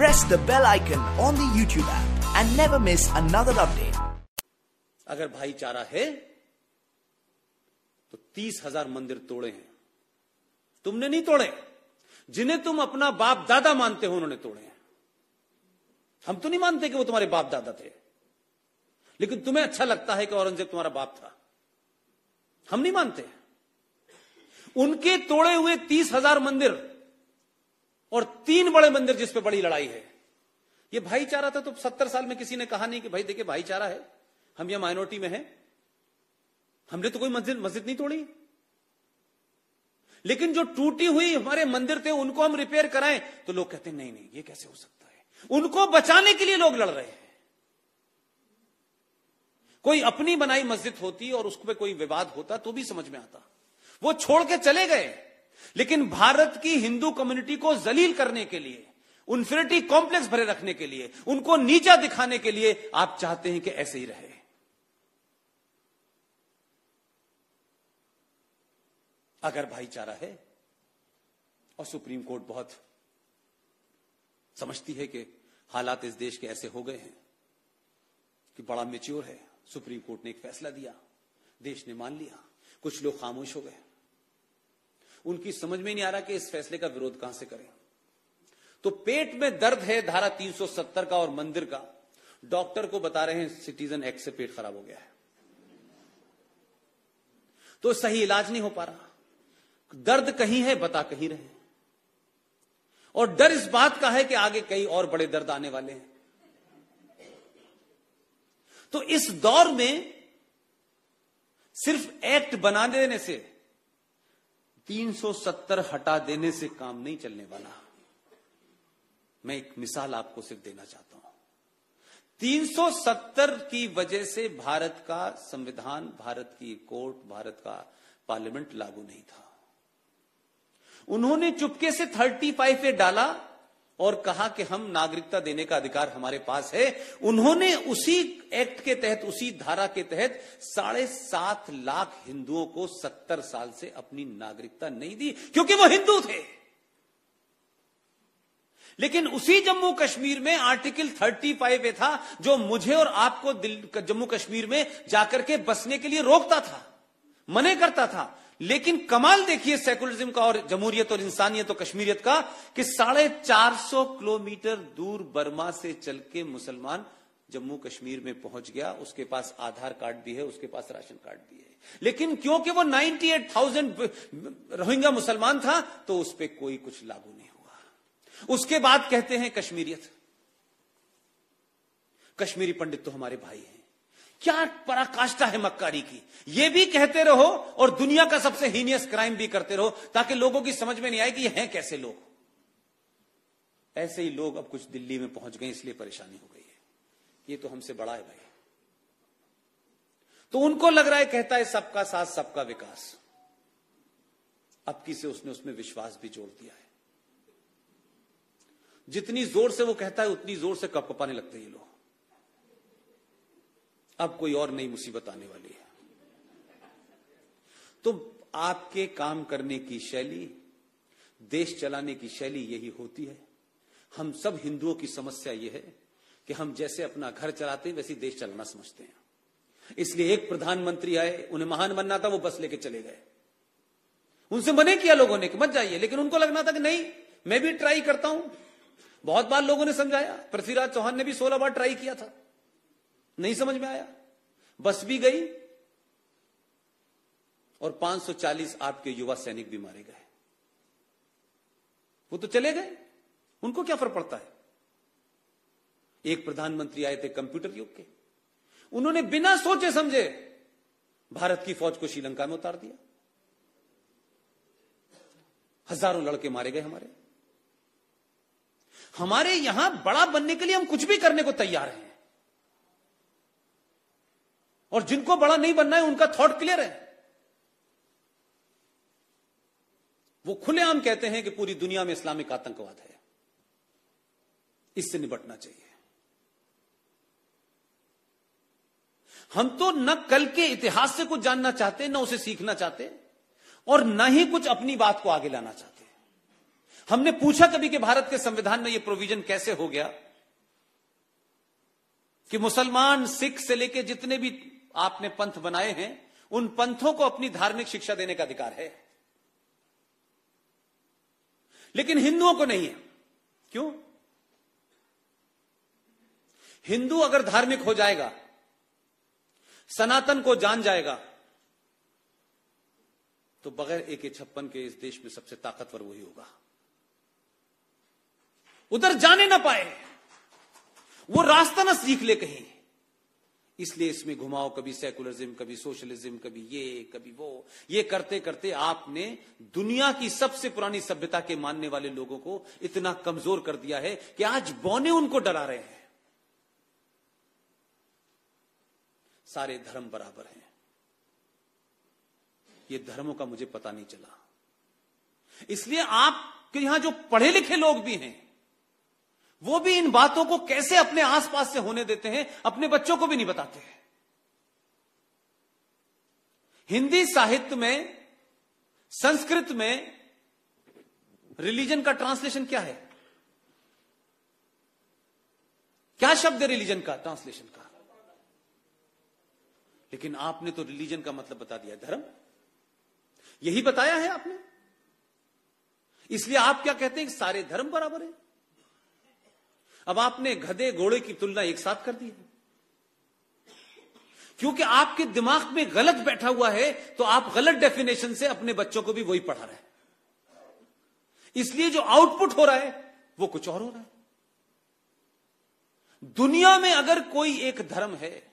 press the bell icon on the YouTube app and never miss another update. अगर भाईचारा है तो तीस हज़ार मंदिर तोड़े हैं। तुमने नहीं तोड़े। जिन्हें तुम अपना बाप दादा मानते हो, उन्होंने तोड़े हैं। हम तो नहीं मानते कि वो तुम्हारे बाप दादा थे। लेकिन तुम्हें अच्छा लगता है कि औरंगज़ेब तुम्हारा बाप था। हम नहीं मानते। उनके तोड़े हुए तीस हज़ार मंदिर और तीन बड़े मंदिर जिस पे बड़ी लड़ाई है। ये भाईचारा था तो सत्तर साल में किसी ने कहा नहीं कि भाई देखिए भाईचारा है। हम यह माइनॉरिटी में हैं। हमने तो कोई मस्जिद मस्जिद नहीं तोड़ी। लेकिन जो टूटी हुई हमारे मंदिर थे, उनको हम रिपेयर कराएँ तो लोग कहते नहीं नहीं, ये कैसे हो सकता है? उनको बचाने के लिए लोग लड़ रहे हैं। कोई अपनी बनाई मस्जिद होती और उस पर कोई विवाद होता तो भी समझ में आता। वो छोड़ के चले गए। लेकिन भारत की हिंदू कम्युनिटी को जलील करने के लिए उन्फिनिटी कॉम्प्लेक्स भरे रखने के लिए, उनको नीचा दिखाने के लिए आप चाहते हैं कि ऐसे ही रहे। अगर भाईचारा है, और सुप्रीम कोर्ट बहुत समझती है कि हालात इस देश के ऐसे हो गए हैं, कि बड़ा मेच्योर है, सुप्रीम कोर्ट ने एक फैसला दिया, देश ने मान लिया, कुछ लोग खामोश हो गए। उनकी समझ में नहीं आ रहा कि इस फैसले का विरोध कहाँ से करें। तो पेट में दर्द है धारा 370 का और मंदिर का। डॉक्टर को बता रहे हैं सिटीजन एक्ट से पेट खराब हो गया है। तो सही इलाज नहीं हो पा रहा। दर्द कहीं है, बता कहीं रहे और डर इस बात का है कि आगे कई और बड़े दर्द आने वाले हैं। तो इस दौर में सिर्फ़ एक्ट बना देने से 370 हटा देने से काम नहीं चलने वाला। मैं एक मिसाल आपको सिर्फ़ देना चाहता हूँ। 370 की वजह से भारत का संविधान, भारत की कोर्ट, भारत का पार्लियामेंट लागू नहीं था। उन्होंने चुपके से 35 ए डाला और कहा कि हम नागरिकता देने का अधिकार हमारे पास है। उन्होंने उसी एक्ट के तहत, उसी धारा के तहत साढ़े सात लाख हिंदुओं को सत्तर साल से अपनी नागरिकता नहीं दी, क्योंकि वो हिंदू थे। लेकिन उसी जम्मू कश्मीर में आर्टिकल 35 ए था, जो मुझे और आपको जम्मू कश्मीर में जाकर के बसने के लिए रोकता था, मने करता था। लेकिन कमाल देखिए सेकुलरिज्म का और जमहूरियत और इंसानियत और कश्मीरियत का कि साढ़े चार सौ किलोमीटर दूर बर्मा से चल के मुसलमान जम्मू कश्मीर में पहुँच गया। उसके पास आधार कार्ड भी है उसके पास राशन कार्ड भी है। लेकिन क्योंकि वो 98,000 रोहिंग्या मुसलमान था तो उस पर कोई कुछ लागू नहीं हुआ। उसके बाद कहते हैं कश्मीरियत। कश्मीरी पंडित तो हमारे भाई हैं। क्या पराकाष्ठा है मक्कारी की। ये भी कहते रहो और दुनिया का सबसे हीनियस क्राइम भी करते रहो, ताकि लोगों की समझ में नहीं आए कि ये हैं कैसे लोग। ऐसे ही लोग अब कुछ दिल्ली में पहुँच गए, इसलिए परेशानी हो गई है। ये तो हमसे बड़ा है भाई। तो उनको लग रहा है, कहता है, सबका साथ, सबका विकास। अब किसे उसने उसमें विश्वास भी जोड़ दिया है? जितनी ज़ोर से वो कहता है, उतनी ज़ोर से कपकपाने लगते हैं ये लोग। अब कोई और नई मुसीबत आने वाली है। तो आपके काम करने की शैली, देश चलाने की शैली यही होती है। हम सब हिंदुओं की समस्या यह है कि हम जैसे अपना घर चलाते हैं, वैसे देश चलाना समझते हैं। इसलिए एक प्रधानमंत्री आए, उन्हें महान बनना था, वो बस लेके चले गए। उनसे मने किया लोगों ने कि मत जाइए, लेकिन उनको लगना था कि नहीं, मैं भी ट्राई करता हूँ। बहुत बार लोगों ने समझाया, पृथ्वीराज चौहान ने भी सोलह बार ट्राई किया था। नहीं समझ में आया? बस भी गई और 540 आपके युवा सैनिक भी मारे गए। वो तो चले गए। उनको क्या फ़र्क पड़ता है? एक प्रधानमंत्री आए थे कंप्यूटर युग के। उन्होंने बिना सोचे समझे भारत की फौज को श्रीलंका में उतार दिया। हज़ारों लड़के मारे गए हमारे। हमारे यहाँ बड़ा बनने के लिए हम कुछ भी करने को तैयार हैं। और जिनको बड़ा नहीं बनना है, उनका थॉट क्लियर है। वो खुलेआम कहते हैं कि पूरी दुनिया में इस्लामिक आतंकवाद है। इससे निपटना चाहिए। हम तो न कल के इतिहास से कुछ जानना चाहते, न उसे सीखना चाहते, और न ही कुछ अपनी बात को आगे लाना चाहते। हमने पूछा कभी कि भारत के संविधान में यह प्रोविज़न कैसे हो गया? कि मुसलमान, सिख से लेकर जितने भी आपने पंथ बनाए हैं, उन पंथों को अपनी धार्मिक शिक्षा देने का अधिकार है। लेकिन हिंदुओं को नहीं है। क्यों? हिंदू अगर धार्मिक हो जाएगा, सनातन को जान जाएगा तो बगैर एक छप्पन के इस देश में सबसे ताकतवर वही होगा। उधर जाने ना पाए। वो रास्ता ना सीख ले कहीं। इसलिए इसमें घुमाओ, कभी सेकुलरिज्म, कभी सोशलिज्म, कभी ये, कभी वो। ये करते करते आपने दुनिया की सबसे पुरानी सभ्यता के मानने वाले लोगों को इतना कमज़ोर कर दिया है कि आज बौने उनको डरा रहे हैं। सारे धर्म बराबर हैं। ये धर्मों का मुझे पता नहीं चला। इसलिए आपके यहाँ जो पढ़े लिखे लोग भी हैं वो भी इन बातों को कैसे अपने आसपास से होने देते हैं, अपने बच्चों को भी नहीं बताते हैं। हिंदी साहित्य में, संस्कृत में रिलीजन का ट्रांसलेशन क्या है? क्या शब्द है रिलीजन का, ट्रांसलेशन का? लेकिन आपने तो रिलीजन का मतलब बता दिया, धर्म। यही बताया है आपने। इसलिए आप क्या कहते हैं कि सारे धर्म बराबर है। अब आपने गधे घोड़े की तुलना एक साथ कर दी है। क्योंकि आपके दिमाग में गलत बैठा हुआ है तो आप गलत डेफिनेशन से अपने बच्चों को भी वही पढ़ा रहे हैं। इसलिए जो आउटपुट हो रहा है, वो कुछ और हो रहा है। दुनिया में अगर कोई एक धर्म है,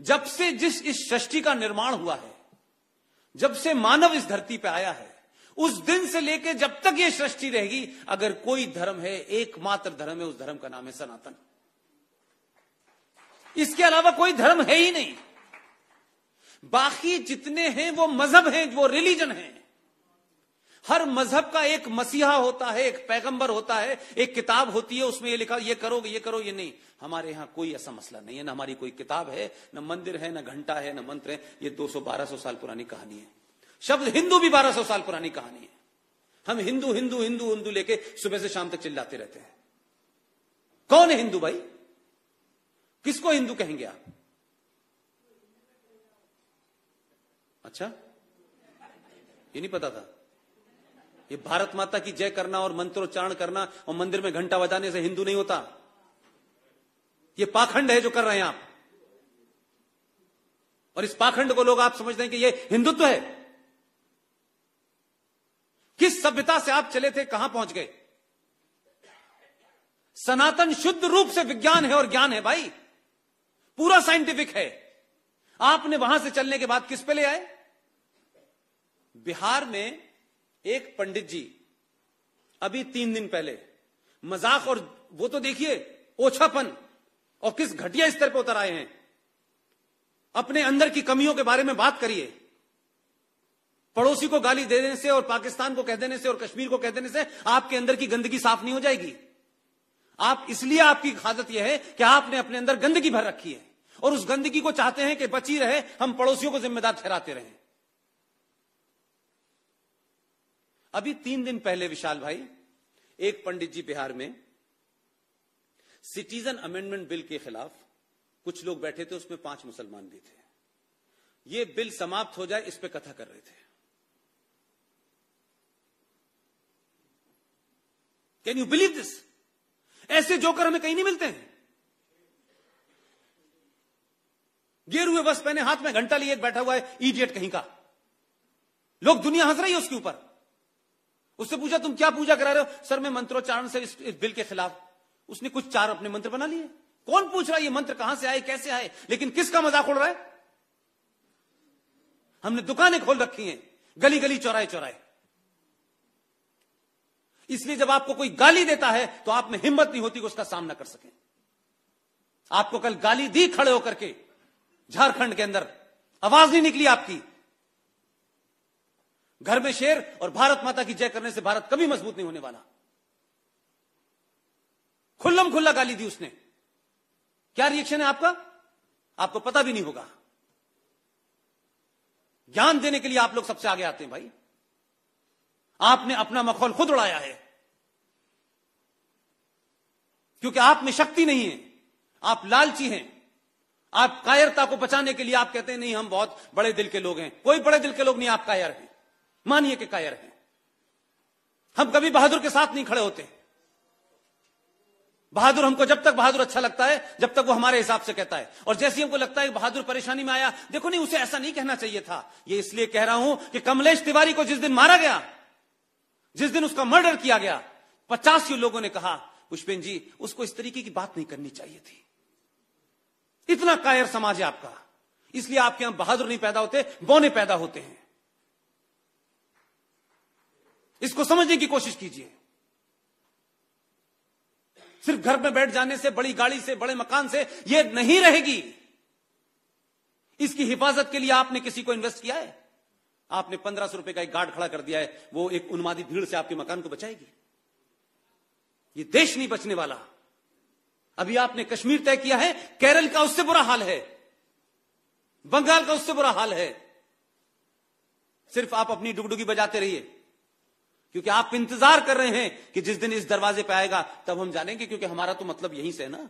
जब से जिस इस सृष्टि का निर्माण हुआ है, जब से मानव इस धरती पर आया है उस दिन से लेकर जब तक ये सृष्टि रहेगी, अगर कोई धर्म है, एकमात्र धर्म है, उस धर्म का नाम है सनातन। इसके अलावा कोई धर्म है ही नहीं। बाकी जितने हैं, वो मज़हब हैं, वो रिलीजन हैं। हर मज़हब का एक मसीहा होता है, एक पैगंबर होता है, एक किताब होती है, उसमें ये लिखा, ये करो ये करो, ये नहीं। हमारे यहाँ कोई ऐसा मसला नहीं है, ना हमारी कोई किताब है, न मंदिर है, न घंटा है, न मंत्र है, ये 200 1200 साल पुरानी कहानी है। शब्द हिंदू भी 1200 साल पुरानी कहानी है। हम हिंदू हिंदू हिंदू हिंदू लेके सुबह से शाम तक चिल्लाते रहते हैं। कौन है हिंदू भाई? किसको हिंदू कहेंगे आप? अच्छा? ये नहीं पता था। ये भारत माता की जय करना और मंत्रोच्चारण करना और मंदिर में घंटा बजाने से हिंदू नहीं होता। ये पाखंड है जो कर रहे हैं आप। और इस पाखंड को लोग आप समझते हैं कि ये हिंदुत्व है। किस सभ्यता से आप चले थे, कहाँ पहुँच गए? सनातन शुद्ध रूप से विज्ञान है और ज्ञान है भाई। पूरा साइंटिफिक है। आपने वहाँ से चलने के बाद किस पे ले आए? बिहार में एक पंडित जी, अभी तीन दिन पहले, मज़ाक और वो तो देखिए, ओछापन, और किस घटिया स्तर पर उतर आए हैं। अपने अंदर की कमियों के बारे में बात करिए। पड़ोसी को गाली दे देने से और पाकिस्तान को कह देने से और कश्मीर को कह देने से आपके अंदर की गंदगी साफ़ नहीं हो जाएगी। आप, इसलिए आपकी हाजत यह है कि आपने अपने अंदर गंदगी भर रखी है और उस गंदगी को चाहते हैं कि बची रहे, हम पड़ोसियों को जिम्मेदार ठहराते रहे। अभी तीन दिन पहले विशाल भाई, एक पंडित जी बिहार में, सिटीजन अमेंडमेंट बिल के खिलाफ कुछ लोग बैठे थे, उसमें पाँच मुसलमान भी थे। ये बिल समाप्त हो जाए, इस पर कथा कर रहे थे। कैन यू बिलीव दिस ऐसे जोकर हमें कहीं नहीं मिलते हैं। गेर हुए बस पहने हाथ में घंटा लिए बैठा हुआ है ईडियट कहीं का। लोग दुनिया हंस रही है उसके ऊपर। उससे पूछा तुम क्या पूजा करा रहे हो? सर मैं मंत्रोच्चारण से इस, इस बिल के खिलाफ उसने कुछ चार अपने मंत्र बना लिए। कौन पूछ रहा है ये मंत्र कहाँ से आए कैसे आए? लेकिन किसका मज़ाक उड़ रहा है? हमने दुकानें खोल रखी हैं गली गली चौराहे चौराहे इसलिए जब आपको कोई गाली देता है तो आप में हिम्मत नहीं होती कि उसका सामना कर सके। आपको कल गाली दी खड़े होकर के, झारखंड के अंदर। आवाज़ नहीं निकली आपकी। घर में शेर और भारत माता की जय करने से भारत कभी मज़बूत नहीं होने वाला। खुल्लम खुल्ला गाली दी उसने। क्या रिएक्शन है आपका? आपको पता भी नहीं होगा। ज्ञान देने के लिए आप लोग सबसे आगे आते हैं भाई। आपने अपना मखौल खुद उड़ाया है। क्योंकि आप में शक्ति नहीं है, आप लालची हैं। आप कायरता को बचाने के लिए आप कहते हैं, नहीं, हम बहुत बड़े दिल के लोग हैं। कोई बड़े दिल के लोग नहीं, आप कायर हैं। मानिए कि कायर हैं। हम कभी बहादुर के साथ नहीं खड़े होते। बहादुर हमको जब तक बहादुर अच्छा लगता है, जब तक वो हमारे हिसाब से कहता है। और जैसे हमको लगता है बहादुर परेशानी में आया, देखो नहीं, उसे ऐसा नहीं कहना चाहिए था। ये इसलिए कह रहा हूँ कि कमलेश तिवारी को जिस दिन मारा गया जिस दिन उसका मर्डर किया गया पचासी लोगों ने कहा, पुष्पेन जी, उसको इस तरीके की बात नहीं करनी चाहिए थी। इतना कायर समाज है आपका। इसलिए आपके यहाँ बहादुर नहीं पैदा होते, बौने पैदा होते हैं। इसको समझने की कोशिश कीजिए। सिर्फ़ घर में बैठ जाने से, बड़ी गाड़ी से, बड़े मकान से यह नहीं रहेगी। इसकी हिफाजत के लिए आपने किसी को इन्वेस्ट किया है? आपने पंद्रह सौ रुपए का एक गार्ड खड़ा कर दिया है, वो एक उन्मादी भीड़ से आपके मकान को बचाएगी। ये देश नहीं बचने वाला। अभी आपने कश्मीर तय किया है, केरल का उससे बुरा हाल है, बंगाल का उससे बुरा हाल है। सिर्फ़ आप अपनी डुगडुगी बजाते रहिए, क्योंकि आप इंतज़ार कर रहे हैं कि जिस दिन इस दरवाजे पे आएगा, तब हम जानेंगे, क्योंकि हमारा तो मतलब यहीं से है ना।